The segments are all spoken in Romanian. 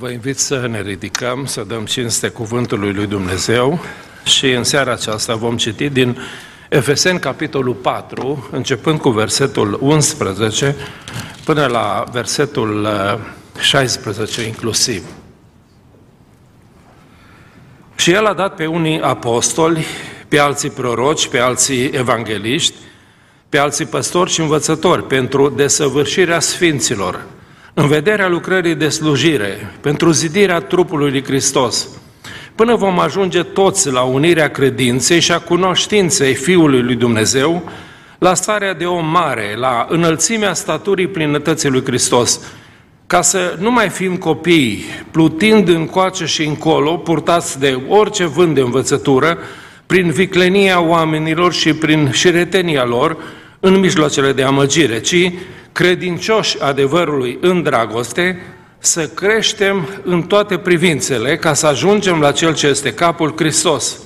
Vă invit să ne ridicăm, să dăm cinste cuvântului lui Dumnezeu și în seara aceasta vom citi din Efeseni, capitolul 4, începând cu versetul 11 până la versetul 16 uh, inclusiv. Și el a dat pe unii apostoli, pe alții proroci, pe alții evangeliști, pe alții păstori și învățători pentru desăvârșirea sfinților, în vederea lucrării de slujire, pentru zidirea trupului lui Hristos, până vom ajunge toți la unirea credinței și a cunoștinței Fiului lui Dumnezeu, la starea de om mare, la înălțimea staturii plinătății lui Hristos, ca să nu mai fim copii, plutind încoace și încolo, purtați de orice vânt de învățătură, prin viclenia oamenilor și prin șiretenia lor, în mijloacele de amăgire, ci credincioși adevărului în dragoste, să creștem în toate privințele ca să ajungem la Cel ce este capul Hristos.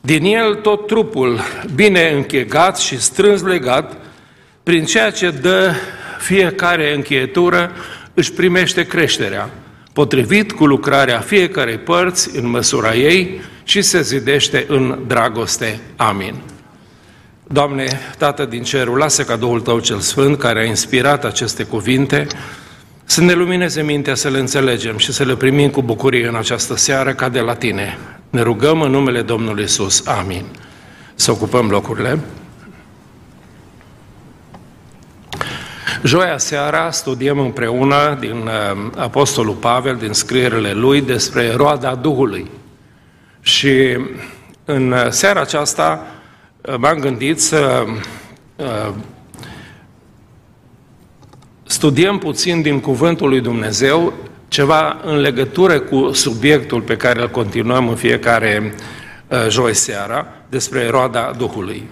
Din el tot trupul, bine închegat și strâns legat, prin ceea ce dă fiecare încheietură, își primește creșterea, potrivit cu lucrarea fiecarei părți în măsura ei și se zidește în dragoste. Amin. Doamne, Tată din cerul, lasă ca Duhul Tău cel Sfânt, care a inspirat aceste cuvinte, să ne lumineze mintea să le înțelegem și să le primim cu bucurie în această seară ca de la Tine. Ne rugăm în numele Domnului Isus. Amin. Să ocupăm locurile. Joia seara studiem împreună din uh, Apostolul Pavel, din scrierile lui, despre roada Duhului. Și în uh, seara aceasta m-am gândit să uh, studiem puțin din Cuvântul lui Dumnezeu ceva în legătură cu subiectul pe care îl continuăm în fiecare uh, joi seara, despre roada Duhului.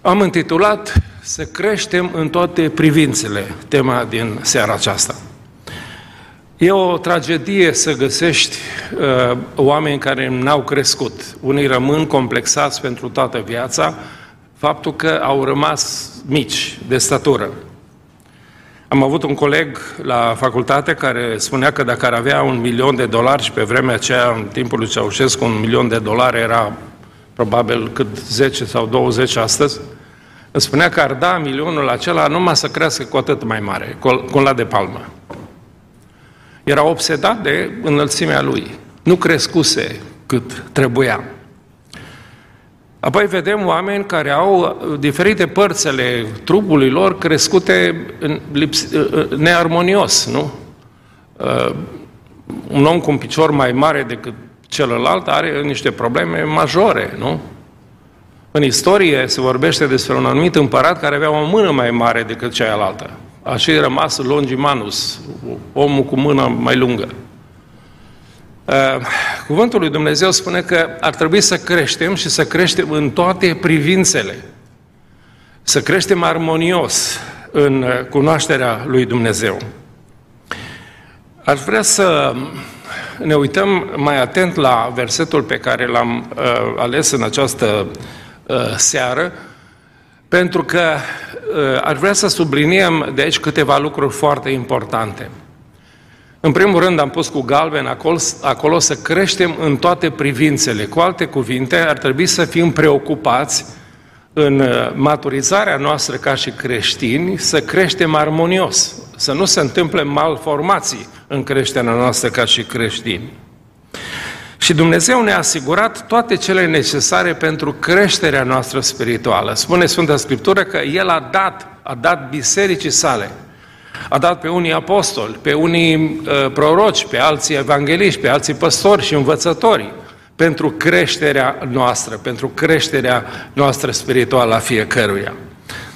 Am intitulat Să creștem în toate privințele, tema din seara aceasta. E o tragedie să găsești uh, oameni care n-au crescut. Unii rămân complexați pentru toată viața, faptul că au rămas mici de statură. Am avut un coleg la facultate care spunea că dacă ar avea un milion de dolari și pe vremea aceea, în timpul lui Ceaușescu, un milion de dolari era probabil cât 10 sau 20 astăzi, îmi spunea că ar da milionul acela numai să crească cu atât mai mare, cu la de palmă. Era obsedat de înălțimea lui. Nu crescuse cât trebuia. Apoi vedem oameni care au diferite părți ale trupului lor crescute în lips- nearmonios, nu? Uh, un om cu un picior mai mare decât celălalt are niște probleme majore, nu? În istorie se vorbește despre un anumit împărat care avea o mână mai mare decât cealaltă. Așa e rămas Longimanus, omul cu mâna mai lungă. Uh, cuvântul lui Dumnezeu spune că ar trebui să creștem și să creștem în toate privințele. Să creștem armonios în cunoașterea lui Dumnezeu. Aș vrea să ne uităm mai atent la versetul pe care l-am uh, ales în această uh, seară, pentru că uh, ar vrea să subliniem de aici câteva lucruri foarte importante. În primul rând am pus cu galben acolo, acolo să creștem în toate privințele. Cu alte cuvinte, ar trebui să fim preocupați în uh, maturizarea noastră ca și creștini, să creștem armonios, să nu se întâmple malformații în creșterea noastră ca și creștini. Și Dumnezeu ne-a asigurat toate cele necesare pentru creșterea noastră spirituală. Spune Sfânta Scriptură că El a dat, a dat bisericii sale, a dat pe unii apostoli, pe unii uh, proroci, pe alții evangeliști, pe alții păstori și învățători, pentru creșterea noastră, pentru creșterea noastră spirituală a fiecăruia.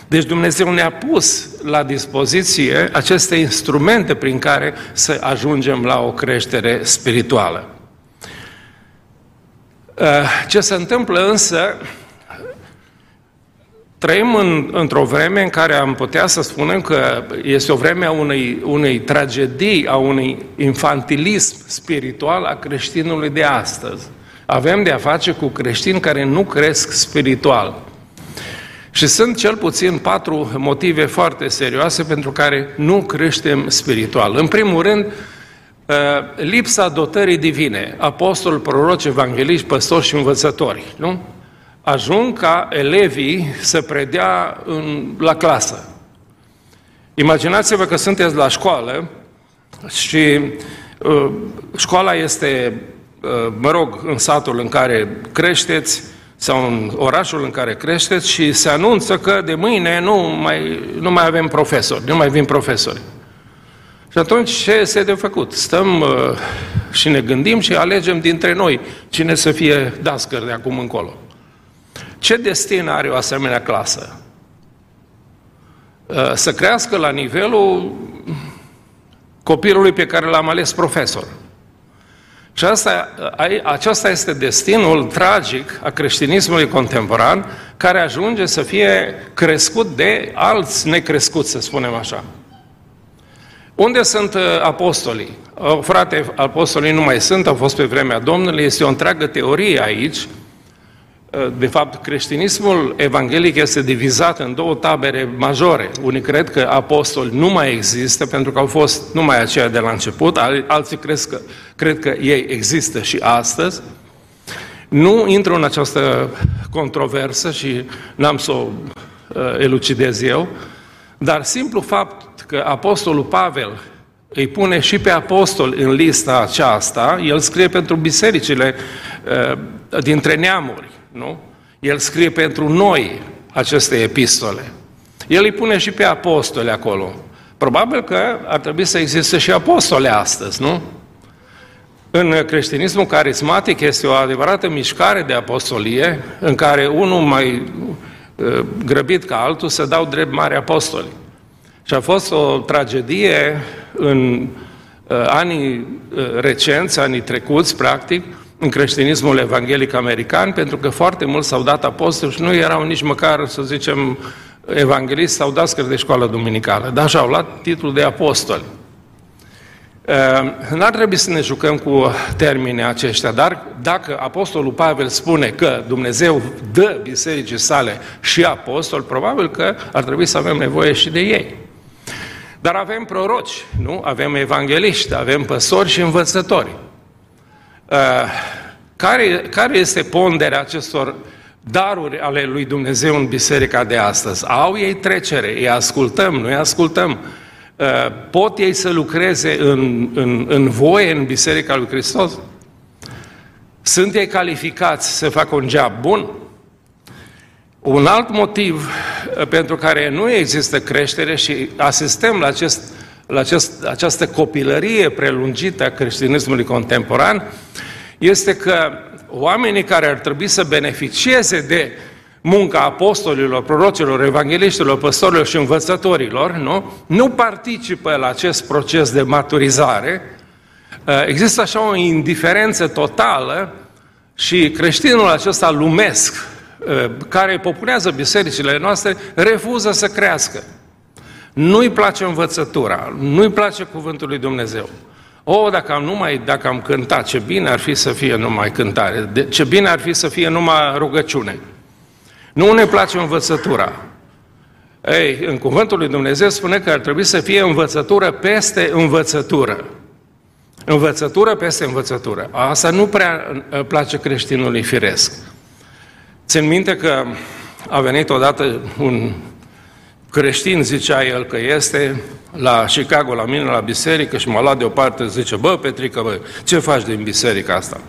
Deci Dumnezeu ne-a pus la dispoziție aceste instrumente prin care să ajungem la o creștere spirituală. Eh, ce se întâmplă însă, trăim în, într-o vreme în care am putea să spunem că este o vreme a unei, unei tragedii, a unui infantilism spiritual a creștinului de astăzi. Avem de a face cu creștini care nu cresc spiritual. Și sunt cel puțin patru motive foarte serioase pentru care nu creștem spiritual. În primul rând, uh, lipsa dotării divine, apostoli, proroci, evangeliști, păstori și învățători. Nu? Ajung ca elevii să predea în, la clasă. Imaginați-vă că sunteți la școală și uh, școala este, uh, mă rog, în satul în care creșteți, sau în orașul în care creșteți și se anunță că de mâine nu mai, nu mai avem profesori, nu mai vin profesori. Și atunci ce este de făcut? Stăm uh, și ne gândim și alegem dintre noi cine să fie dascăr de acum încolo. Ce destin are o asemenea clasă? Uh, să crească la nivelul copilului pe care l-am ales profesor. Și asta, aceasta este destinul tragic a creștinismului contemporan, care ajunge să fie crescut de alți necrescuți, să spunem așa. Unde sunt uh, apostolii? Frate, apostolii nu mai sunt, au fost pe vremea Domnului, este o întreagă teorie aici, Uh, de fapt, creștinismul evanghelic este divizat în două tabere majore. Unii cred că apostoli nu mai există pentru că au fost numai aceia de la început, alții cred că, cred că ei există și astăzi. Nu intru în această controversă și n-am să o uh, elucidez eu, dar simplu fapt că apostolul Pavel îi pune și pe apostol în lista aceasta, el scrie pentru bisericile uh, dintre neamuri nu? El scrie pentru noi aceste epistole. El îi pune și pe apostoli acolo. Probabil că ar trebui să existe și apostole astăzi, nu? În creștinismul carismatic este o adevărată mișcare de apostolie în care unul mai uh, grăbit ca altul să dau drept mari apostoli. Și a fost o tragedie în uh, anii uh, recenți, anii trecuți, practic, în creștinismul evanghelic american, pentru că foarte mulți s-au dat apostoli și nu erau nici măcar, să zicem, evanghelist sau dascări de școală duminicală, dar și-au luat titlul de apostoli. Ehm, n-ar trebui să ne jucăm cu termenii aceștia, dar dacă Apostolul Pavel spune că Dumnezeu dă bisericii sale și apostol, probabil că ar trebui să avem nevoie și de ei. Dar avem proroci, nu? Avem evangeliști, avem păstori și învățători. Uh, care, care este ponderea acestor daruri ale lui Dumnezeu în biserica de astăzi? Au ei trecere, îi ascultăm, nu îi ascultăm. Uh, pot ei să lucreze în, în, în voie în biserica lui Hristos? Sunt ei calificați să facă un job bun? Un alt motiv uh, pentru care nu există creștere și asistăm la, acest, la acest, această copilărie prelungită a creștinismului contemporan este că oamenii care ar trebui să beneficieze de munca apostolilor, prorocilor, evangeliștilor, păstorilor și învățătorilor, nu? nu participă la acest proces de maturizare. Uh, există așa o indiferență totală și creștinul acesta lumesc, uh, care populează bisericile noastre, refuză să crească. Nu-i place învățătura, nu-i place cuvântul lui Dumnezeu. O, oh, dacă am, numai, dacă am cântat, ce bine ar fi să fie numai cântare, de, ce bine ar fi să fie numai rugăciune. Nu ne place învățătura. Ei, în cuvântul lui Dumnezeu spune că ar trebui să fie învățătură peste învățătură. Învățătură peste învățătură. Asta nu prea uh, place creștinului firesc. Țin minte că a venit odată un creștin, zicea el că este, la Chicago, la mine, la biserică și m-a luat deoparte, zice, bă, Petrică, bă, ce faci din biserica asta?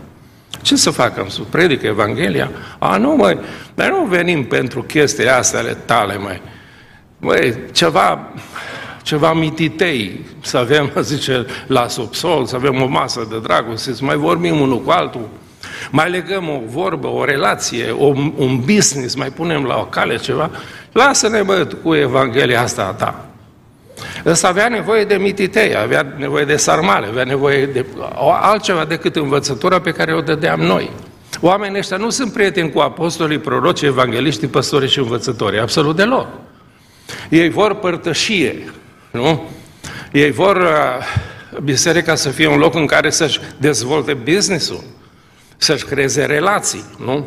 Ce să fac? Am să predică Evanghelia? A, nu, măi, dar nu venim pentru chestii astea ale tale, mai. Măi, ceva, ceva mititei, să avem, zice, la subsol, să avem o masă de dragoste, să mai vorbim unul cu altul, mai legăm o vorbă, o relație, o, un business, mai punem la o cale ceva, lasă-ne, bă, cu Evanghelia asta a ta. Ăsta avea nevoie de mititei, avea nevoie de sarmale, avea nevoie de altceva decât învățătura pe care o dădeam noi. Oamenii ăștia nu sunt prieteni cu apostolii, proroci, evangeliștii, păstorii și învățătorii, absolut deloc. Ei vor părtășie, nu? Ei vor uh, biserica să fie un loc în care să-și dezvolte business-ul, să-și creeze relații, nu?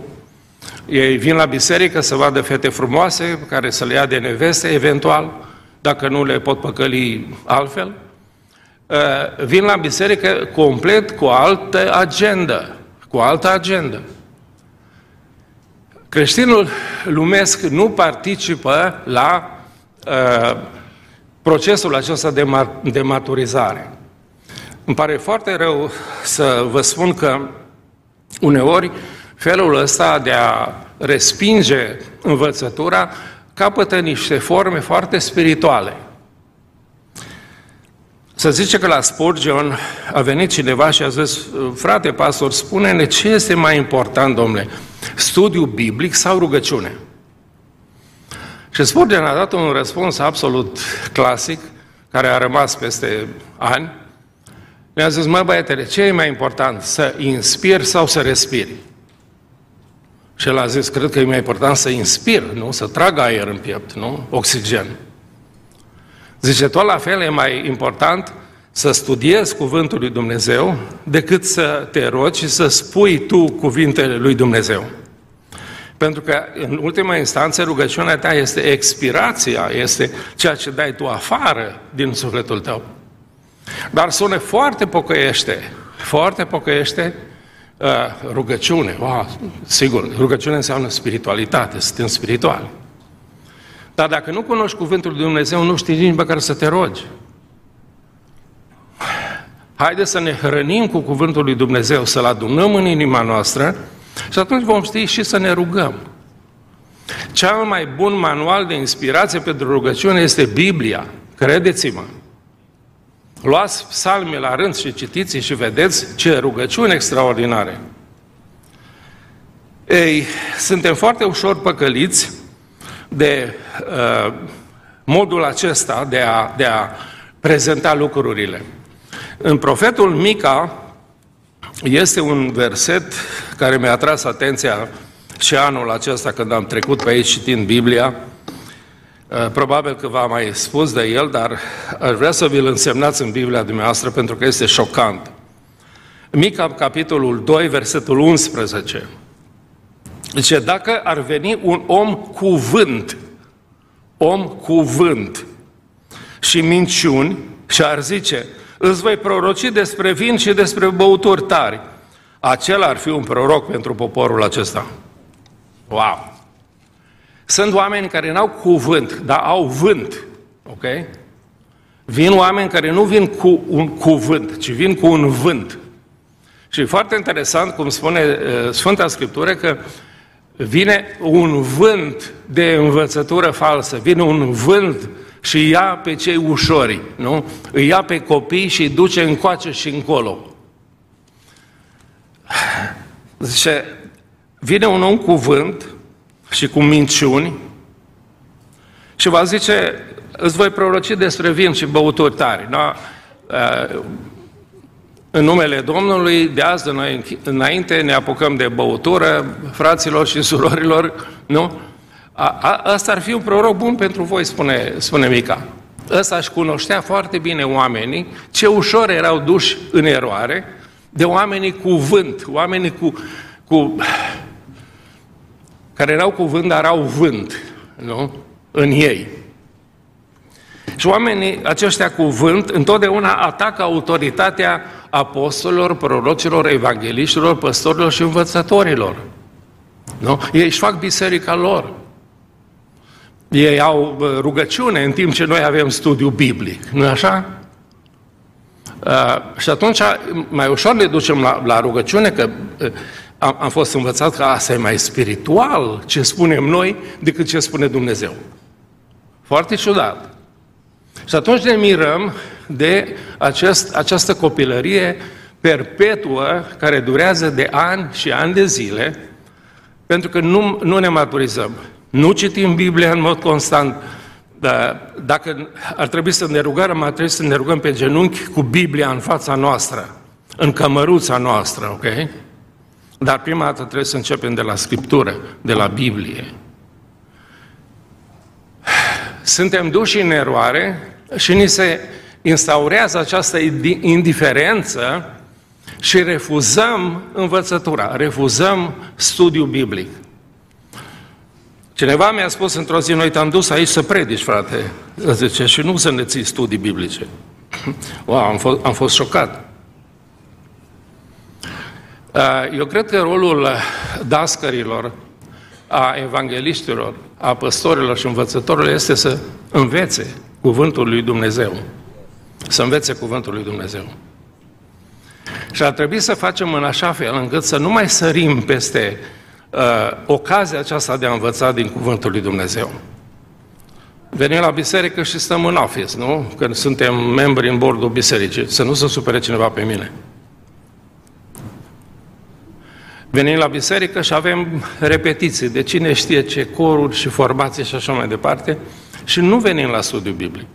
Ei vin la biserică să vadă fete frumoase care să le ia de neveste, eventual, dacă nu le pot păcăli altfel. Uh, vin la biserică complet cu altă agendă, cu altă agendă. Creștinul lumesc nu participă la uh, procesul acesta de, mat- de maturizare. Îmi pare foarte rău să vă spun că uneori felul ăsta de a respinge învățătura capătă niște forme foarte spirituale. Să zice că la Spurgeon a venit cineva și a zis, frate pastor, spune-ne ce este mai important, domnule, studiu biblic sau rugăciune? Și Spurgeon a dat un răspuns absolut clasic, care a rămas peste ani. Mi-a zis, mă băiatele, ce e mai important, să inspiri sau să respiri? Și el a zis, cred că e mai important să inspir, nu? Să trag aer în piept, nu? Oxigen. Zice, tot la fel e mai important să studiezi cuvântul lui Dumnezeu decât să te rogi și să spui tu cuvintele lui Dumnezeu. Pentru că, în ultima instanță, rugăciunea ta este expirația, este ceea ce dai tu afară din sufletul tău. Dar sună foarte pocăiește, foarte pocăiește uh, rugăciune. Wow, sigur, rugăciune înseamnă spiritualitate, suntem spirituali. Dar dacă nu cunoști cuvântul lui Dumnezeu, nu știi nici măcar să te rogi. Haideți să ne hrănim cu cuvântul lui Dumnezeu, să-L adunăm în inima noastră și atunci vom ști și să ne rugăm. Cel mai bun manual de inspirație pentru rugăciune este Biblia. Credeți-mă. Luați psalme la rând și citiți și vedeți ce rugăciuni extraordinare. Ei, suntem foarte ușor păcăliți de uh, modul acesta de a, de a prezenta lucrurile. În profetul Mica este un verset care mi-a atras atenția și anul acesta când am trecut pe aici citind Biblia. Uh, probabil că v-am mai spus de el, dar aș vrea să vi-l însemnați în Biblia dumneavoastră pentru că este șocant. Mica, capitolul 2, versetul 11. Zice, dacă ar veni un om cuvânt, om cuvânt și minciuni și ar zice, îți voi proroci despre vin și despre băuturi tari, acela ar fi un proroc pentru poporul acesta. Wow! Sunt oameni care n-au cuvânt, dar au vânt. Ok? Vin oameni care nu vin cu un cuvânt, ci vin cu un vânt. Și e foarte interesant, cum spune uh, Sfânta Scriptură, că vine un vânt de învățătură falsă, vine un vânt și ia pe cei ușori, nu? Îi ia pe copii și îi duce încoace și încolo. Zice, vine un om cu vânt și cu minciuni și va zice, îți voi proroci despre vin și băuturi tari. Da? În numele Domnului, de azi de noi înainte, ne apucăm de băutură, fraților și surorilor, nu? A, a, asta ar fi un proroc bun pentru voi, spune, spune Mica. Ăsta își cunoștea foarte bine oamenii, ce ușor erau duși în eroare de oamenii cu vânt, oamenii cu, cu care erau cuvânt, dar au vânt, nu? În ei. Și oamenii aceștia cu vânt întotdeauna atacă autoritatea apostolilor, prorocilor, evangeliștilor, păstorilor și învățătorilor. Nu? Ei își fac biserica lor. Ei au rugăciune în timp ce noi avem studiu biblic. nu așa? Uh, și atunci mai ușor le ducem la, la rugăciune, că uh, am, am fost învățat că asta e mai spiritual ce spunem noi decât ce spune Dumnezeu. Foarte ciudat. Și atunci ne mirăm de acest, această copilărie perpetuă care durează de ani și ani de zile, pentru că nu, nu ne maturizăm. Nu citim Biblia în mod constant. Dar dacă ar trebui să ne rugăm, ar trebui să ne rugăm pe genunchi cu Biblia în fața noastră, în cămăruța noastră, ok? Dar prima dată trebuie să începem de la Scriptură, de la Biblie. Suntem duși în eroare și ni se instaurează această indiferență și refuzăm învățătura, refuzăm studiul biblic. Cineva mi-a spus într-o zi, noi te-am dus aici să predici, frate, zice, și nu să ne ții studii biblice. Wow, am fost, am fost șocat. Eu cred că rolul dascărilor, a evangeliștilor, a păstorilor și învățătorilor este să învețe cuvântul lui Dumnezeu. Să învețe cuvântul lui Dumnezeu. Și ar trebui să facem în așa fel încât să nu mai sărim peste uh, ocazia aceasta de a învăța din cuvântul lui Dumnezeu. Venim la biserică și stăm în office, nu? Când suntem membri în bordul bisericii, să nu se supere cineva pe mine. Venim la biserică și avem repetiții de cine știe ce coruri și formații și așa mai departe și nu venim la studiu biblic.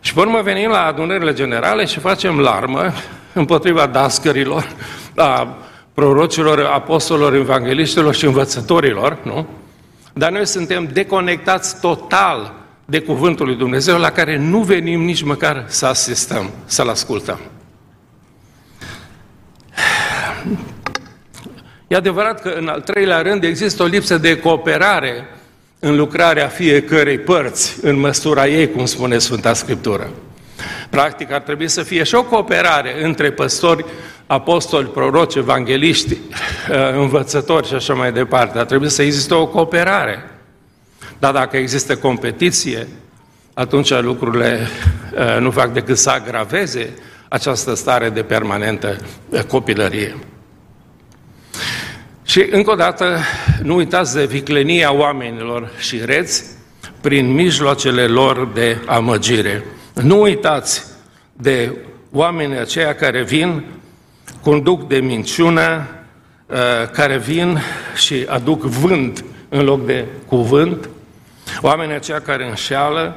Și pe urmă venim la adunările generale și facem larmă împotriva dascărilor, a prorocilor, apostolilor, evangeliștilor și învățătorilor, nu? Dar noi suntem deconectați total de Cuvântul lui Dumnezeu, la care nu venim nici măcar să asistăm, să-L ascultăm. E adevărat că în al treilea rând există o lipsă de cooperare în lucrarea fiecărei părți, în măsura ei, cum spune Sfânta Scriptură. Practic ar trebui să fie și o cooperare între păstori, apostoli, proroci, evangeliști, uh, învățători și așa mai departe. Ar trebui să existe o cooperare. Dar dacă există competiție, atunci lucrurile uh, nu fac decât să agraveze această stare de permanentă uh, copilărie. Și încă o dată, nu uitați de viclenia oamenilor și reți prin mijloacele lor de amăgire. Nu uitați de oamenii aceia care vin, conduc de minciună, uh, care vin și aduc vânt în loc de cuvânt, oamenii aceia care înșeală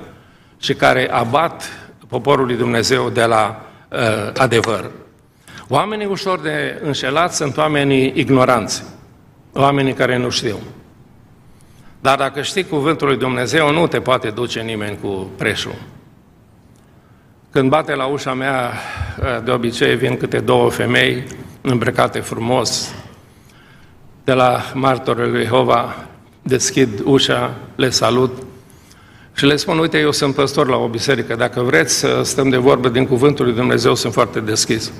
și care abat poporul lui Dumnezeu de la uh, adevăr. Oamenii ușor de înșelat sunt oamenii ignoranți oamenii care nu știu. Dar dacă știi cuvântul lui Dumnezeu, nu te poate duce nimeni cu preșul. Când bate la ușa mea, de obicei vin câte două femei îmbrăcate frumos, de la martorul lui Jehova, deschid ușa, le salut și le spun, uite, eu sunt păstor la o biserică, dacă vreți să stăm de vorbă din cuvântul lui Dumnezeu, sunt foarte deschis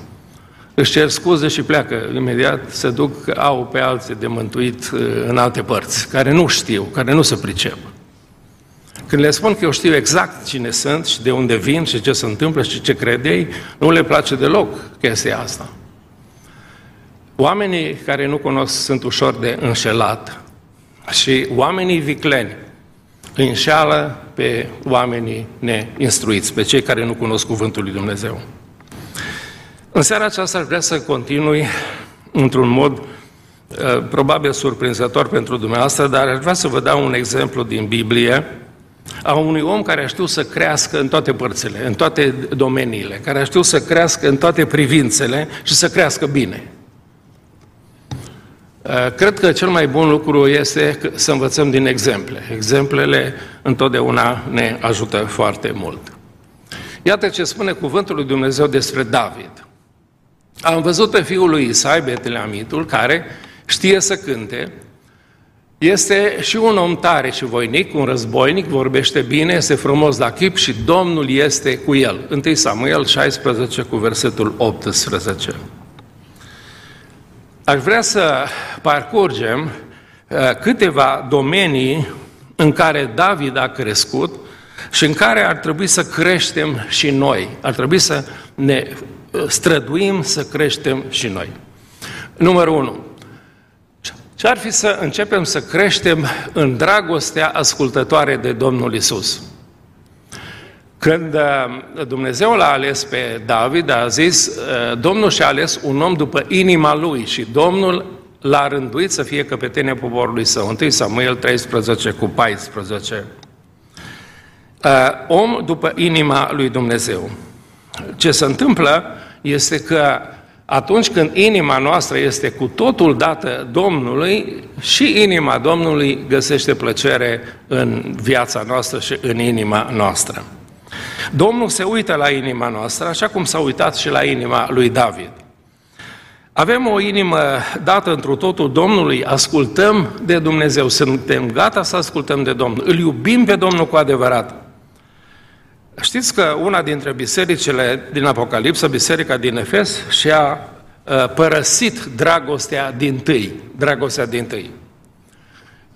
își cer scuze și pleacă imediat, se duc, au pe alții de mântuit uh, în alte părți, care nu știu, care nu se pricep. Când le spun că eu știu exact cine sunt și de unde vin și ce se întâmplă și ce cred ei, nu le place deloc chestia asta. Oamenii care nu cunosc sunt ușor de înșelat și oamenii vicleni înșeală pe oamenii neinstruiți, pe cei care nu cunosc Cuvântul lui Dumnezeu. În seara aceasta aș vrea să continui într-un mod uh, probabil surprinzător pentru dumneavoastră, dar aș vrea să vă dau un exemplu din Biblie a unui om care a știut să crească în toate părțile, în toate domeniile, care a știut să crească în toate privințele și să crească bine. Uh, cred că cel mai bun lucru este să învățăm din exemple. Exemplele întotdeauna ne ajută foarte mult. Iată ce spune cuvântul lui Dumnezeu despre David. Am văzut pe fiul lui Isai, Betleamitul, care știe să cânte, este și un om tare și voinic, un războinic, vorbește bine, este frumos la chip și Domnul este cu el. 1 Samuel 16 cu versetul 18. Aș vrea să parcurgem uh, câteva domenii în care David a crescut și în care ar trebui să creștem și noi. Ar trebui să ne străduim să creștem și noi. Numărul 1. Ce ar fi să începem să creștem în dragostea ascultătoare de Domnul Isus? Când uh, Dumnezeu l-a ales pe David, a zis, uh, Domnul și-a ales un om după inima lui și Domnul l-a rânduit să fie căpetenia poporului său. 1 Samuel 13 cu 14. Uh, om după inima lui Dumnezeu. Ce se întâmplă este că atunci când inima noastră este cu totul dată Domnului, și inima Domnului găsește plăcere în viața noastră și în inima noastră. Domnul se uită la inima noastră, așa cum s-a uitat și la inima lui David. Avem o inimă dată într totul Domnului, ascultăm de Dumnezeu, suntem gata să ascultăm de Domnul, îl iubim pe Domnul cu adevărat. Știți că una dintre bisericile din Apocalipsă, biserica din Efes, și-a uh, părăsit dragostea din tâi, dragostea din tâi.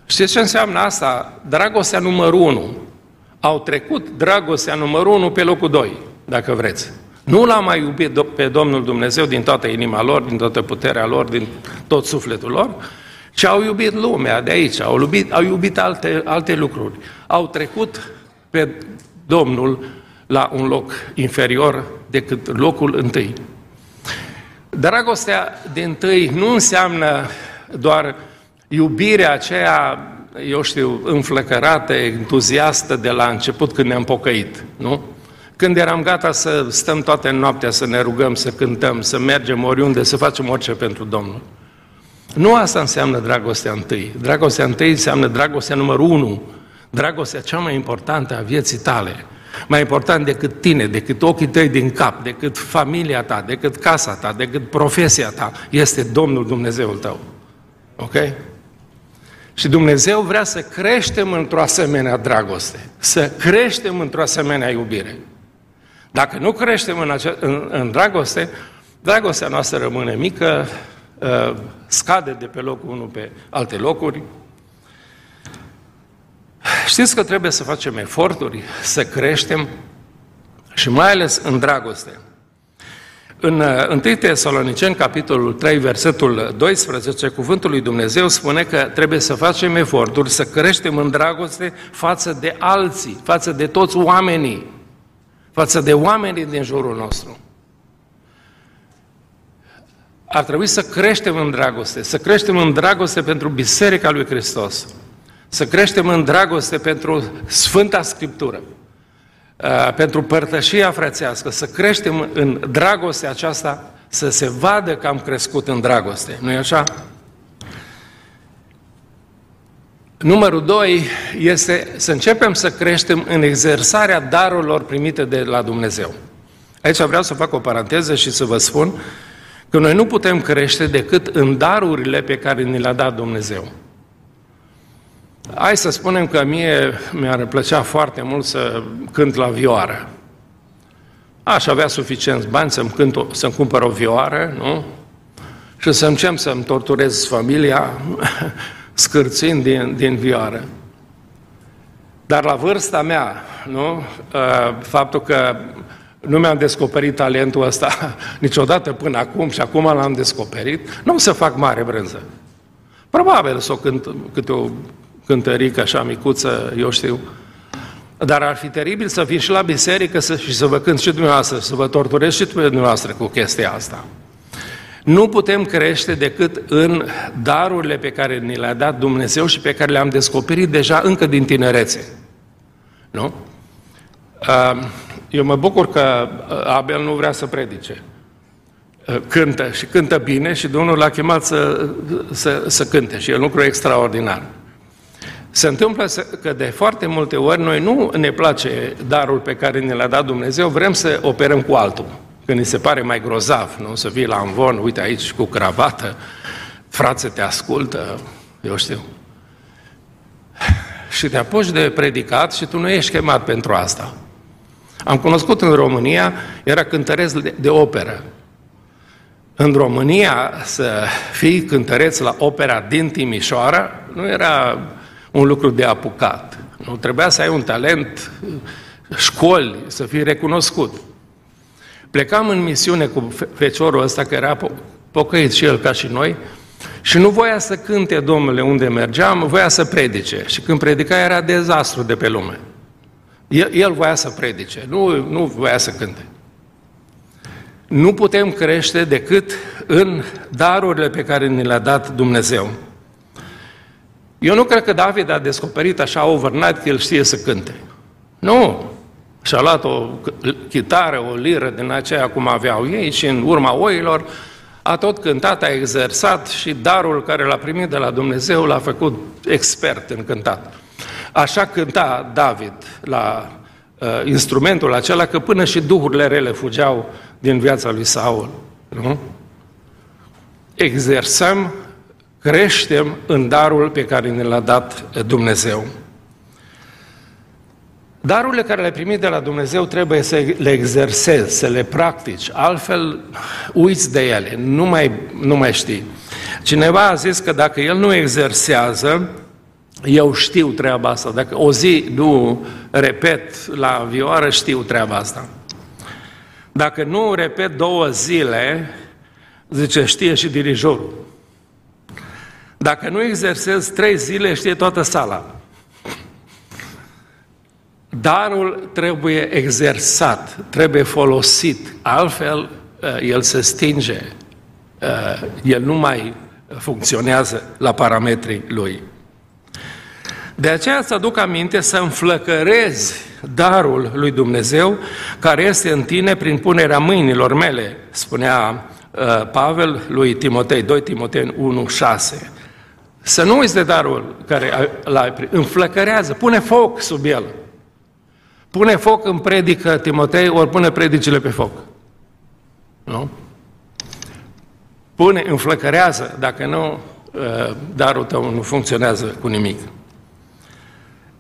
Știți ce înseamnă asta? Dragostea numărul 1. Au trecut dragostea numărul 1 pe locul 2, dacă vreți. Nu l-a mai iubit pe Domnul Dumnezeu din toată inima lor, din toată puterea lor, din tot sufletul lor, ci au iubit lumea de aici, au iubit, au iubit alte, alte lucruri. Au trecut pe Domnul la un loc inferior decât locul întâi. Dragostea de întâi nu înseamnă doar iubirea aceea, eu știu, înflăcărată, entuziastă de la început când ne-am pocăit, nu? Când eram gata să stăm toate noaptea, să ne rugăm, să cântăm, să mergem oriunde, să facem orice pentru Domnul. Nu asta înseamnă dragostea întâi. Dragostea întâi înseamnă dragostea numărul unu, dragostea cea mai importantă a vieții tale. Mai important decât tine, decât ochii tăi din cap, decât familia ta, decât casa ta, decât profesia ta, este Domnul Dumnezeul tău. Ok? Și Dumnezeu vrea să creștem într-o asemenea dragoste, să creștem într-o asemenea iubire. Dacă nu creștem în, acea, în, în dragoste, dragostea noastră rămâne mică, uh, scade de pe locul unul pe alte locuri. Știți că trebuie să facem eforturi, să creștem și mai ales în dragoste. În 1 uh, Tesaloniceni, capitolul 3, versetul 12, cuvântul lui Dumnezeu spune că trebuie să facem eforturi, să creștem în dragoste față de alții, față de toți oamenii față de oamenii din jurul nostru. Ar trebui să creștem în dragoste, să creștem în dragoste pentru Biserica lui Hristos, să creștem în dragoste pentru Sfânta Scriptură, uh, pentru părtășia frățească, să creștem în dragostea aceasta, să se vadă că am crescut în dragoste. Nu-i așa? Numărul doi este să începem să creștem în exersarea darurilor primite de la Dumnezeu. Aici vreau să fac o paranteză și să vă spun că noi nu putem crește decât în darurile pe care ni le-a dat Dumnezeu. Hai să spunem că mie mi-ar plăcea foarte mult să cânt la vioară. Aș avea suficienți bani să-mi, cânt o, să-mi cumpăr o vioară, nu? Și să încep să-mi torturez familia scârțind din, din vioară. Dar la vârsta mea, nu? Uh, faptul că nu mi-am descoperit talentul ăsta niciodată până acum și acum l-am descoperit, nu o să fac mare brânză. Probabil să o cânt câte o cântărică așa micuță, eu știu. Dar ar fi teribil să vin și la biserică să, și să vă cânt și dumneavoastră, să vă torturez și dumneavoastră cu chestia asta. Nu putem crește decât în darurile pe care ni le-a dat Dumnezeu și pe care le-am descoperit deja încă din tinerețe. Nu? Eu mă bucur că Abel nu vrea să predice. Cântă și cântă bine și Domnul l-a chemat să, să, să cânte și e un lucru extraordinar. Se întâmplă că de foarte multe ori noi nu ne place darul pe care ne l-a dat Dumnezeu, vrem să operăm cu altul când îi se pare mai grozav, nu? Să vii la învon, uite aici cu cravată, frață te ascultă, eu știu. Și te apuci de predicat și tu nu ești chemat pentru asta. Am cunoscut în România, era cântăreț de, de operă. În România să fii cântăreț la opera din Timișoara nu era un lucru de apucat. Nu trebuia să ai un talent, școli, să fii recunoscut. Plecam în misiune cu feciorul ăsta, că era pocăit și el ca și noi, și nu voia să cânte Domnule unde mergeam, voia să predice. Și când predica era dezastru de pe lume. El, el voia să predice, nu, nu voia să cânte. Nu putem crește decât în darurile pe care ni le-a dat Dumnezeu. Eu nu cred că David a descoperit așa overnight că el știe să cânte. Nu, și-a luat o chitară, o liră din aceea cum aveau ei și în urma oilor a tot cântat, a exersat și darul care l-a primit de la Dumnezeu l-a făcut expert în cântat. Așa cânta David la uh, instrumentul acela că până și duhurile rele fugeau din viața lui Saul. Nu? exersăm, creștem în darul pe care ne l-a dat Dumnezeu. Darurile care le-ai primit de la Dumnezeu trebuie să le exersezi, să le practici, altfel uiți de ele, nu mai, nu mai știi. Cineva a zis că dacă el nu exersează, eu știu treaba asta. Dacă o zi nu repet la vioară, știu treaba asta. Dacă nu repet două zile, zice, știe și dirijorul. Dacă nu exersez trei zile, știe toată sala. Darul trebuie exersat, trebuie folosit, altfel uh, el se stinge, uh, el nu mai funcționează la parametrii lui. De aceea să aduc aminte să înflăcărezi darul lui Dumnezeu care este în tine prin punerea mâinilor mele, spunea uh, Pavel lui Timotei, 2 Timotei 1, 6. Să nu uiți de darul care l-ai înflăcărează, pune foc sub el. Pune foc în predică Timotei, ori pune predicile pe foc. Nu? Pune, înflăcărează, dacă nu, uh, darul tău nu funcționează cu nimic.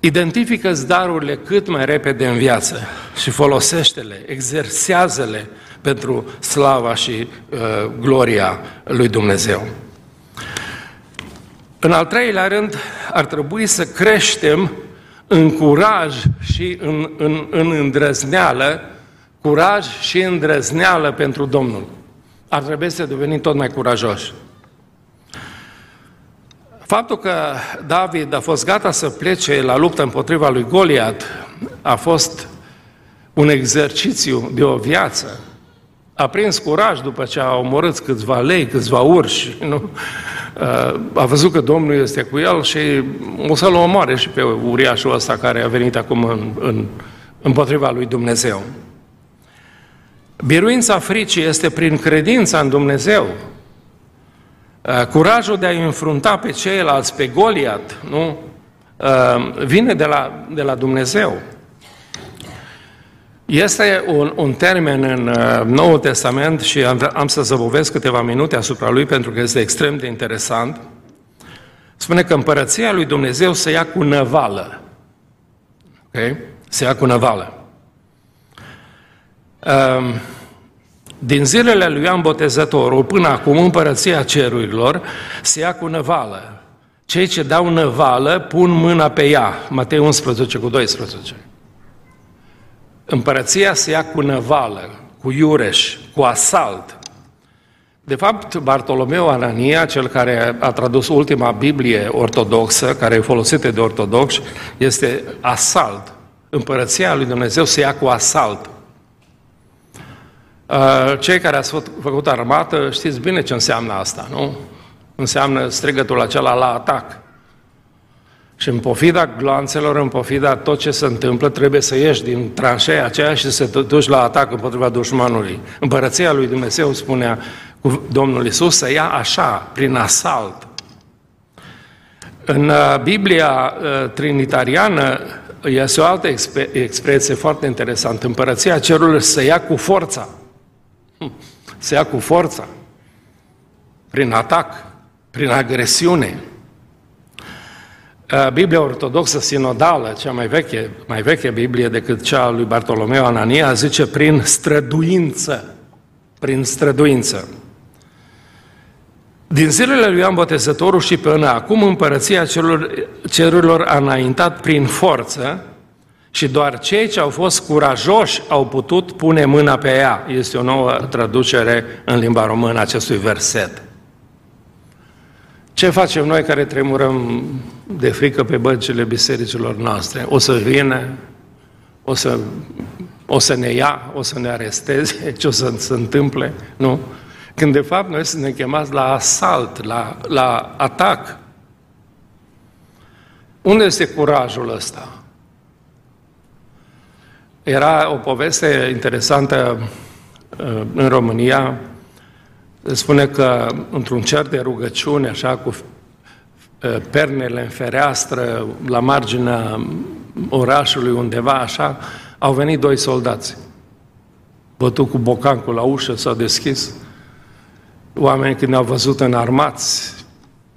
Identifică-ți darurile cât mai repede în viață și folosește-le, exersează-le pentru slava și uh, gloria lui Dumnezeu. În al treilea rând, ar trebui să creștem în curaj și în, în, în îndrăzneală, curaj și îndrăzneală pentru Domnul. Ar trebui să devenim tot mai curajoși. Faptul că David a fost gata să plece la luptă împotriva lui Goliat a fost un exercițiu de o viață. A prins curaj după ce a omorât câțiva lei, câțiva urși. Nu? A văzut că Domnul este cu el și o să-l omoare și pe uriașul ăsta care a venit acum în, în, împotriva lui Dumnezeu. Biruința fricii este prin credința în Dumnezeu, Uh, curajul de a înfrunta pe ceilalți, pe Goliat, nu? Uh, vine de la, de la Dumnezeu. Este un, un termen în uh, Noul Testament și am, am să zăbovesc câteva minute asupra lui pentru că este extrem de interesant. Spune că împărăția lui Dumnezeu se ia cu năvală. Ok? Se ia cu năvală. Uh, din zilele lui Ioan Botezătorul până acum împărăția cerurilor se ia cu năvală. Cei ce dau năvală pun mâna pe ea. Matei 11 cu 12. Împărăția se ia cu năvală, cu iureș, cu asalt. De fapt, Bartolomeu Anania, cel care a tradus ultima Biblie ortodoxă, care e folosită de ortodoxi, este asalt. Împărăția lui Dumnezeu se ia cu asalt. Uh, cei care ați făcut armată știți bine ce înseamnă asta, nu? Înseamnă strigătul acela la atac. Și în pofida glanțelor, în pofida tot ce se întâmplă, trebuie să ieși din tranșeia aceea și să te duci la atac împotriva dușmanului. Împărăția lui Dumnezeu, spunea cu Domnul Isus, să ia așa, prin asalt. În uh, Biblia uh, trinitariană este o altă expresie foarte interesantă. Împărăția cerului să ia cu forța se ia cu forța, prin atac, prin agresiune. Biblia ortodoxă sinodală, cea mai veche, mai veche Biblie decât cea a lui Bartolomeu Anania, zice prin străduință, prin străduință. Din zilele lui Ioan Botezătorul și până acum împărăția cerurilor, cerurilor a înaintat prin forță, și doar cei ce au fost curajoși au putut pune mâna pe ea. Este o nouă traducere în limba română acestui verset. Ce facem noi care tremurăm de frică pe băncile bisericilor noastre? O să vină, o să, o să ne ia, o să ne aresteze, ce o să se întâmple? Nu? Când de fapt noi suntem chemați la asalt, la, la atac. Unde este curajul ăsta? Era o poveste interesantă uh, în România. Spune că într-un cer de rugăciune, așa, cu uh, pernele în fereastră, la marginea orașului undeva, așa, au venit doi soldați. Bătut cu bocancul la ușă, s-a deschis. oameni când au văzut în armați,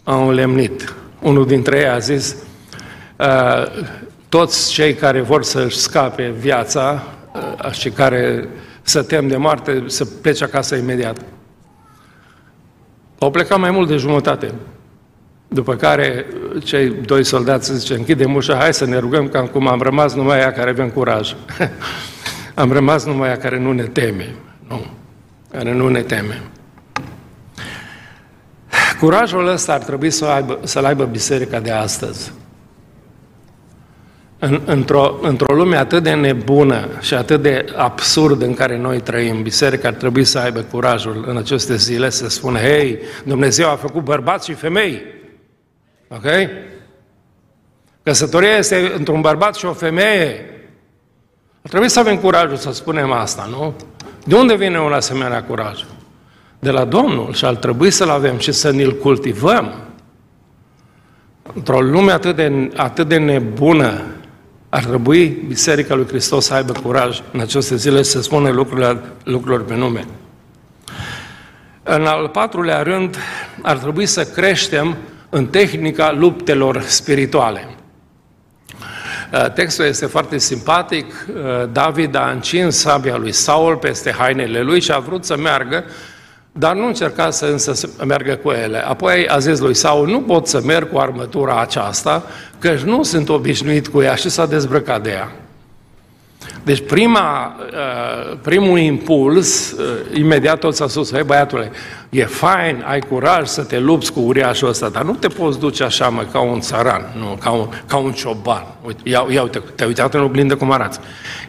au înlemnit. Unul dintre ei a zis, toți cei care vor să-și scape viața și care să tem de moarte, să plece acasă imediat. Au plecat mai mult de jumătate. După care cei doi soldați zice, închidem ușa, hai să ne rugăm că acum am rămas numai ea care avem curaj. am rămas numai ea care nu ne teme. Nu, care nu ne teme. Curajul ăsta ar trebui să aibă, să-l aibă biserica de astăzi. În, într-o, într-o lume atât de nebună și atât de absurd în care noi trăim, biserica ar trebui să aibă curajul în aceste zile să spună, hei, Dumnezeu a făcut bărbați și femei. Ok? Căsătoria este într-un bărbat și o femeie. Ar trebui să avem curajul să spunem asta, nu? De unde vine un asemenea curaj? De la Domnul și ar trebui să-l avem și să ne-l cultivăm. Într-o lume atât de, atât de nebună, ar trebui Biserica lui Hristos să aibă curaj în aceste zile să spună lucrurile, lucrurile pe nume. În al patrulea rând, ar trebui să creștem în tehnica luptelor spirituale. Uh, textul este foarte simpatic. Uh, David a încins sabia lui Saul peste hainele lui și a vrut să meargă, dar nu încerca să însă să meargă cu ele. Apoi a zis lui Saul, nu pot să merg cu armătura aceasta, că nu sunt obișnuit cu ea și s-a dezbrăcat de ea. Deci prima, uh, primul impuls, uh, imediat tot s-a spus, hei băiatule, e fain, ai curaj să te lupți cu uriașul ăsta, dar nu te poți duce așa, mă, ca un țăran, nu, ca un, ca un cioban. Uite, ia, ia uite, te-ai uitat în oglindă cum arăți.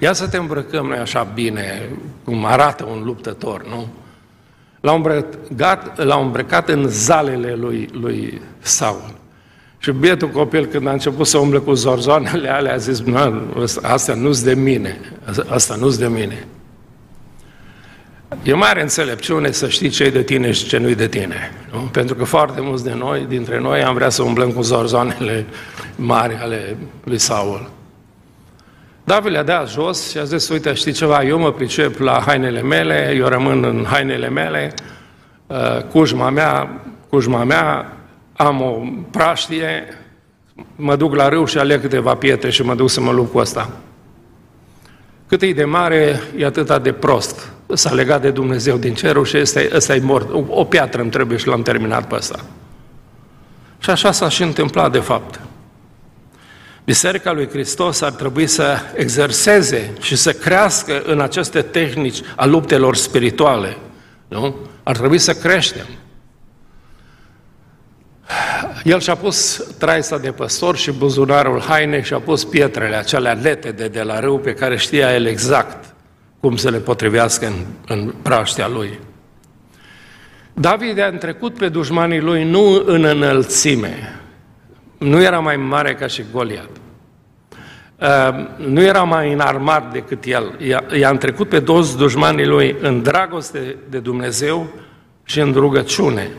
Ia să te îmbrăcăm noi așa bine, cum arată un luptător, nu? L-au îmbrăcat, l-au îmbrăcat în zalele lui, lui Saul. Și bietul copil, când a început să umble cu zorzoanele alea, a zis, nu, astea nu-s de mine, asta nu-s de mine. E mare înțelepciune să știi ce e de tine și ce nu e de tine. Nu? Pentru că foarte mulți de noi, dintre noi, am vrea să umblăm cu zorzoanele mari ale lui Saul. David le-a dat jos și a zis, uite, știi ceva, eu mă pricep la hainele mele, eu rămân în hainele mele, uh, cujma mea, cujma mea am o praștie, mă duc la râu și aleg câteva pietre și mă duc să mă lupt cu asta. Cât e de mare, e atâta de prost. S-a legat de Dumnezeu din cerul și ăsta, ăsta e mort. O piatră îmi trebuie și l-am terminat pe ăsta. Și așa s-a și întâmplat, de fapt. Biserica lui Hristos ar trebui să exerseze și să crească în aceste tehnici a luptelor spirituale. Nu? Ar trebui să creștem. El și-a pus traisa de păstor și buzunarul haine și a pus pietrele, acelea letede de la râu pe care știa el exact cum să le potrivească în, în praștea lui. David a trecut pe dușmanii lui nu în înălțime, nu era mai mare ca și Goliat, ehm, nu era mai înarmat decât el. I-a întrecut pe toți dușmanii lui în dragoste de Dumnezeu și în rugăciune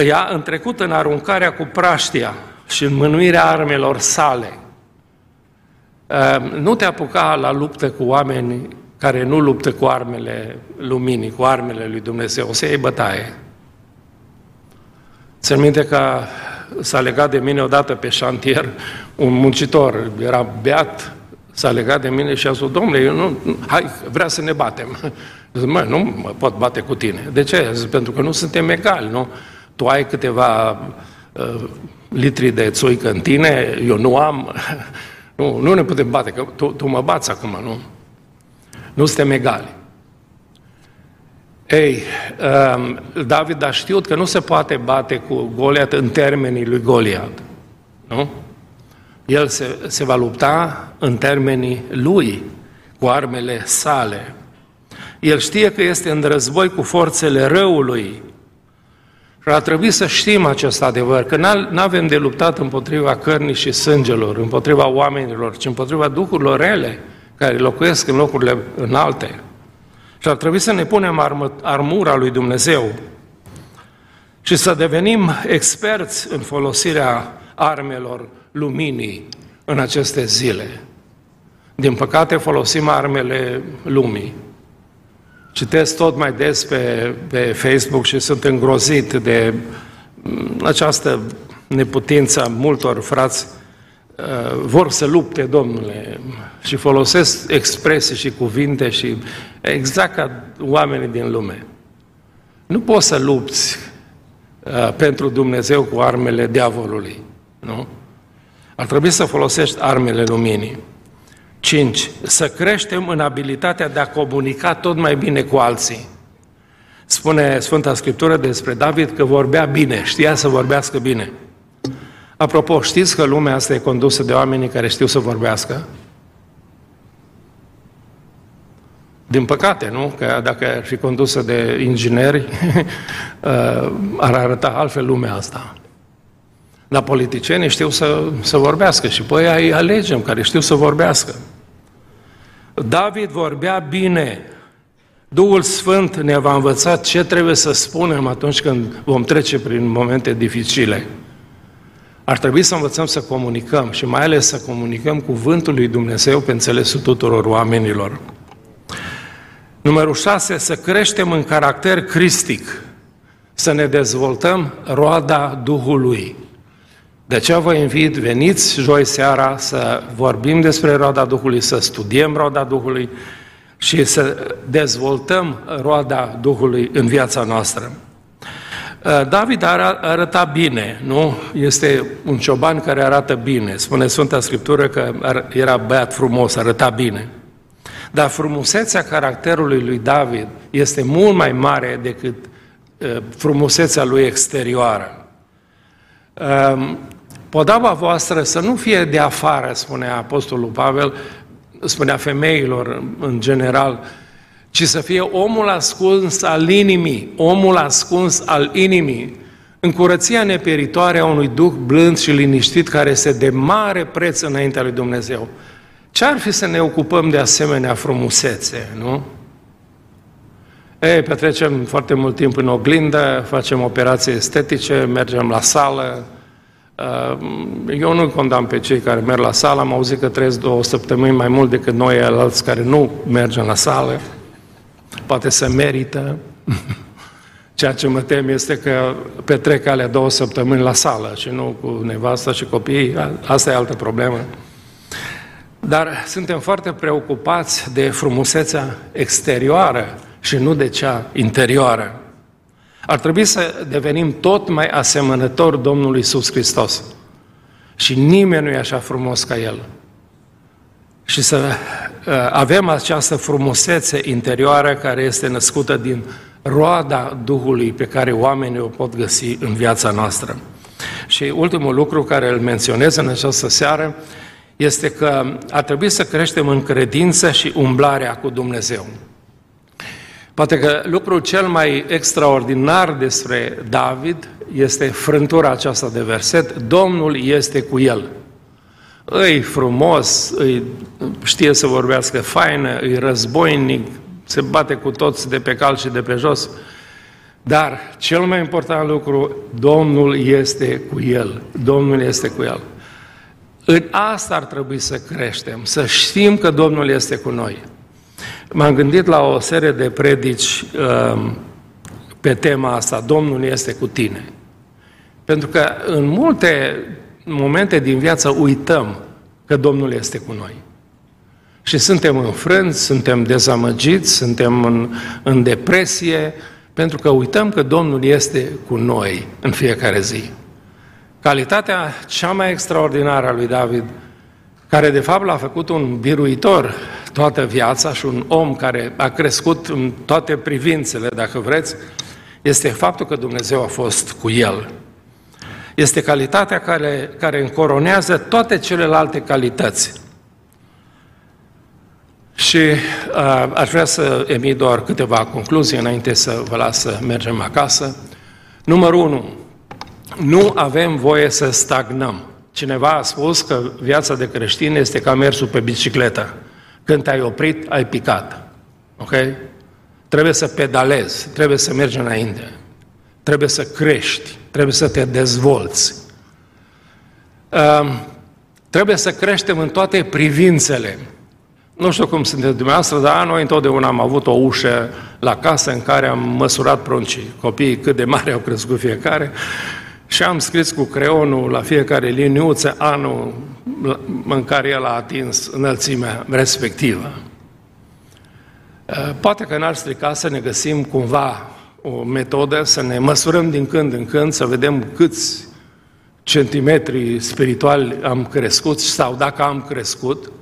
ea în trecut în aruncarea cu praștia și în mânuirea armelor sale. Ehm, nu te apuca la luptă cu oameni care nu luptă cu armele luminii, cu armele lui Dumnezeu, o să iei bătaie. Țin minte că s-a legat de mine odată pe șantier un muncitor, era beat, s-a legat de mine și a zis, domnule, eu nu, hai, vrea să ne batem. Zic, mă, nu mă pot bate cu tine. De ce? Zic, pentru că nu suntem egali, nu? tu ai câteva uh, litri de țoică în tine, eu nu am, nu, nu ne putem bate, că tu, tu mă bați acum, nu? Nu suntem egali. Ei, um, David a știut că nu se poate bate cu Goliat în termenii lui Goliat, nu? El se, se va lupta în termenii lui, cu armele sale. El știe că este în război cu forțele răului, și ar trebui să știm acest adevăr, că nu avem de luptat împotriva cărnii și sângelor, împotriva oamenilor, ci împotriva duhurilor rele care locuiesc în locurile înalte. Și ar trebui să ne punem armă, armura lui Dumnezeu și să devenim experți în folosirea armelor luminii în aceste zile. Din păcate folosim armele lumii. citesc tot mai des pe, pe Facebook și sunt îngrozit de mm, această neputință a multor frați uh, vor să lupte, domnule, și folosesc expresii și cuvinte și exact ca oamenii din lume. Nu poți să lupți uh, pentru Dumnezeu cu armele diavolului, nu? Ar trebui să folosești armele luminii. 5. Să creștem în abilitatea de a comunica tot mai bine cu alții. Spune Sfânta Scriptură despre David că vorbea bine, știa să vorbească bine. Apropo, știți că lumea asta e condusă de oamenii care știu să vorbească? Din păcate, nu? Că dacă ar fi condusă de ingineri, uh, ar arăta altfel lumea asta. Dar politicienii știu să, să vorbească și pe aia îi alegem care știu să vorbească. David vorbea bine. Duhul Sfânt ne va învăța ce trebuie să spunem atunci când vom trece prin momente dificile. Ar trebui să învățăm să comunicăm și mai ales să comunicăm cuvântul lui Dumnezeu pe înțelesul tuturor oamenilor. Numărul 6. Să creștem în caracter cristic, să ne dezvoltăm roada Duhului. De aceea vă invit, veniți joi seara să vorbim despre roada Duhului, să studiem roada Duhului și să dezvoltăm roada Duhului în viața noastră. Uh, David arăta bine, nu? Este un cioban care arată bine. Spune Sfânta Scriptură că era băiat frumos, arăta bine. Dar frumusețea caracterului lui David este mult mai mare decât uh, frumusețea lui exterioară. Um, Podaba voastră să nu fie de afară, spunea Apostolul Pavel, spunea femeilor în general, ci să fie omul ascuns al inimii, omul ascuns al inimii, în curăția neperitoare a unui duh blând și liniștit care este de mare preț înaintea lui Dumnezeu. Ce ar fi să ne ocupăm de asemenea frumusețe, nu? Ei, petrecem foarte mult timp în oglindă, facem operații estetice, mergem la sală, Uh, eu nu condamn pe cei care merg la sală, am auzit că trăiesc două săptămâni mai mult decât noi alți care nu mergem la sală. Poate să merită. Ceea ce mă tem este că petrec alea două săptămâni la sală și nu cu nevasta și copiii. Asta e altă problemă. Dar suntem foarte preocupați de frumusețea exterioară și nu de cea interioară. Ar trebui să devenim tot mai asemănători Domnului Iisus Hristos. Și nimeni nu e așa frumos ca El. Și să uh, avem această frumusețe interioară care este născută din roada Duhului pe care oamenii o pot găsi în viața noastră. Și ultimul lucru care îl menționez în această seară este că ar trebui să creștem în credință și umblarea cu Dumnezeu. Poate că lucrul cel mai extraordinar despre David este frântura aceasta de verset, Domnul este cu el. Îi frumos, îi știe să vorbească faină, îi războinic, se bate cu toți de pe cal și de pe jos. Dar cel mai important lucru, Domnul este cu el. Domnul este cu el. În asta ar trebui să creștem, să știm că Domnul este cu noi. M-am gândit la o serie de predici uh, pe tema asta, Domnul este cu tine. Pentru că în multe momente din viață uităm că Domnul este cu noi. Și suntem înfrânți, suntem dezamăgiți, suntem în, în depresie, pentru că uităm că Domnul este cu noi în fiecare zi. Calitatea cea mai extraordinară a lui David care de fapt l-a făcut un biruitor toată viața și un om care a crescut în toate privințele, dacă vreți, este faptul că Dumnezeu a fost cu el. Este calitatea care, care încoronează toate celelalte calități. Și uh, aș vrea să emit doar câteva concluzii înainte să vă las să mergem acasă. Numărul 1. Nu avem voie să stagnăm. Cineva a spus că viața de creștin este ca mersul pe bicicletă. Când te-ai oprit, ai picat. Ok? Trebuie să pedalezi, trebuie să mergi înainte. Trebuie să crești, trebuie să te dezvolți. Uh, trebuie să creștem în toate privințele. Nu știu cum sunteți dumneavoastră, dar noi întotdeauna am avut o ușă la casă în care am măsurat pruncii, copiii cât de mari au crescut fiecare și am scris cu creionul la fiecare liniuță anul în care el a atins înălțimea respectivă. Poate că n-ar strica să ne găsim cumva o metodă să ne măsurăm din când în când, să vedem câți centimetri spirituali am crescut sau dacă am crescut,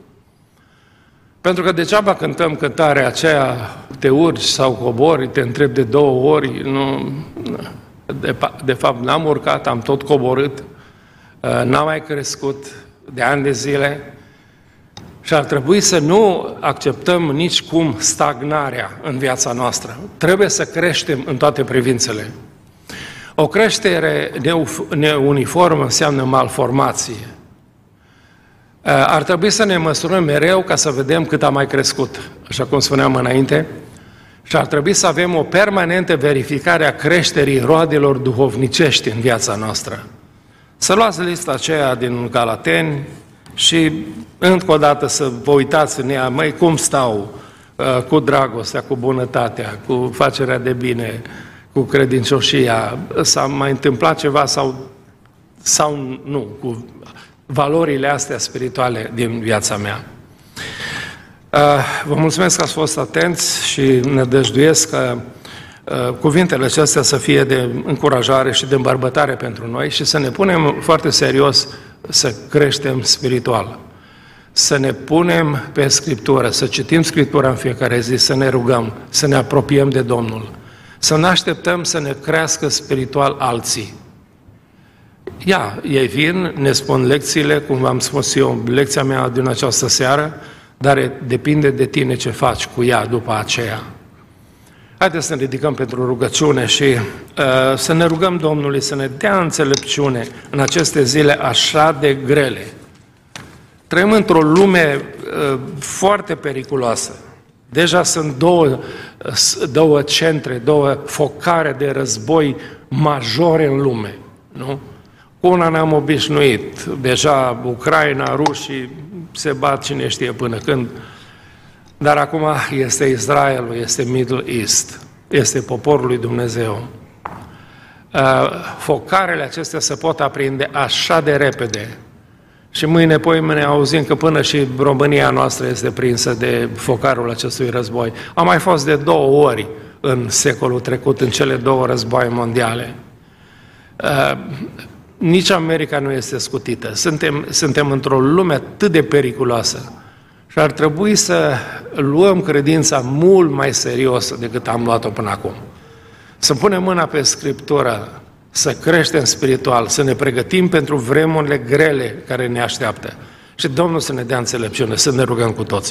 pentru că degeaba cântăm cântarea aceea, te urci sau cobori, te întreb de două ori, nu, de, de fapt n-am urcat, am tot coborât, uh, n-am mai crescut de ani de zile și ar trebui să nu acceptăm nici cum stagnarea în viața noastră. Trebuie să creștem în toate privințele. O creștere neuniformă înseamnă malformație. Uh, ar trebui să ne măsurăm mereu ca să vedem cât a mai crescut, așa cum spuneam înainte, și ar trebui să avem o permanentă verificare a creșterii roadelor duhovnicești în viața noastră. Să luați lista aceea din Galateni și încă o dată să vă uitați în ea, măi, cum stau uh, cu dragostea, cu bunătatea, cu facerea de bine, cu credincioșia, s-a mai întâmplat ceva sau, sau nu, cu valorile astea spirituale din viața mea. Uh, vă mulțumesc că ați fost atenți și ne dăjduiesc că uh, cuvintele acestea să fie de încurajare și de îmbărbătare pentru noi și să ne punem foarte serios să creștem spiritual. Să ne punem pe Scriptură, să citim Scriptura în fiecare zi, să ne rugăm, să ne apropiem de Domnul. Să ne așteptăm să ne crească spiritual alții. Ia, ei vin, ne spun lecțiile, cum v-am spus eu, lecția mea din această seară, dar depinde de tine ce faci cu ea după aceea. Haideți să ne ridicăm pentru rugăciune și uh, să ne rugăm Domnului să ne dea înțelepciune în aceste zile așa de grele. Trăim într-o lume uh, foarte periculoasă. Deja sunt două, uh, două centre, două focare de război majore în lume. Nu? Cu una ne-am obișnuit. Deja Ucraina, rușii se bat cine știe până când. Dar acum este Israelul, este Middle East, este poporul lui Dumnezeu. Uh, focarele acestea se pot aprinde așa de repede. Și mâine, poimene, auzim că până și România noastră este prinsă de focarul acestui război. A mai fost de două ori în secolul trecut, în cele două războaie mondiale. Uh, nici America nu este scutită. Suntem, suntem într-o lume atât de periculoasă și ar trebui să luăm credința mult mai serios decât am luat-o până acum. Să punem mâna pe Scriptură, să creștem spiritual, să ne pregătim pentru vremurile grele care ne așteaptă. Și Domnul să ne dea înțelepciune, să ne rugăm cu toții.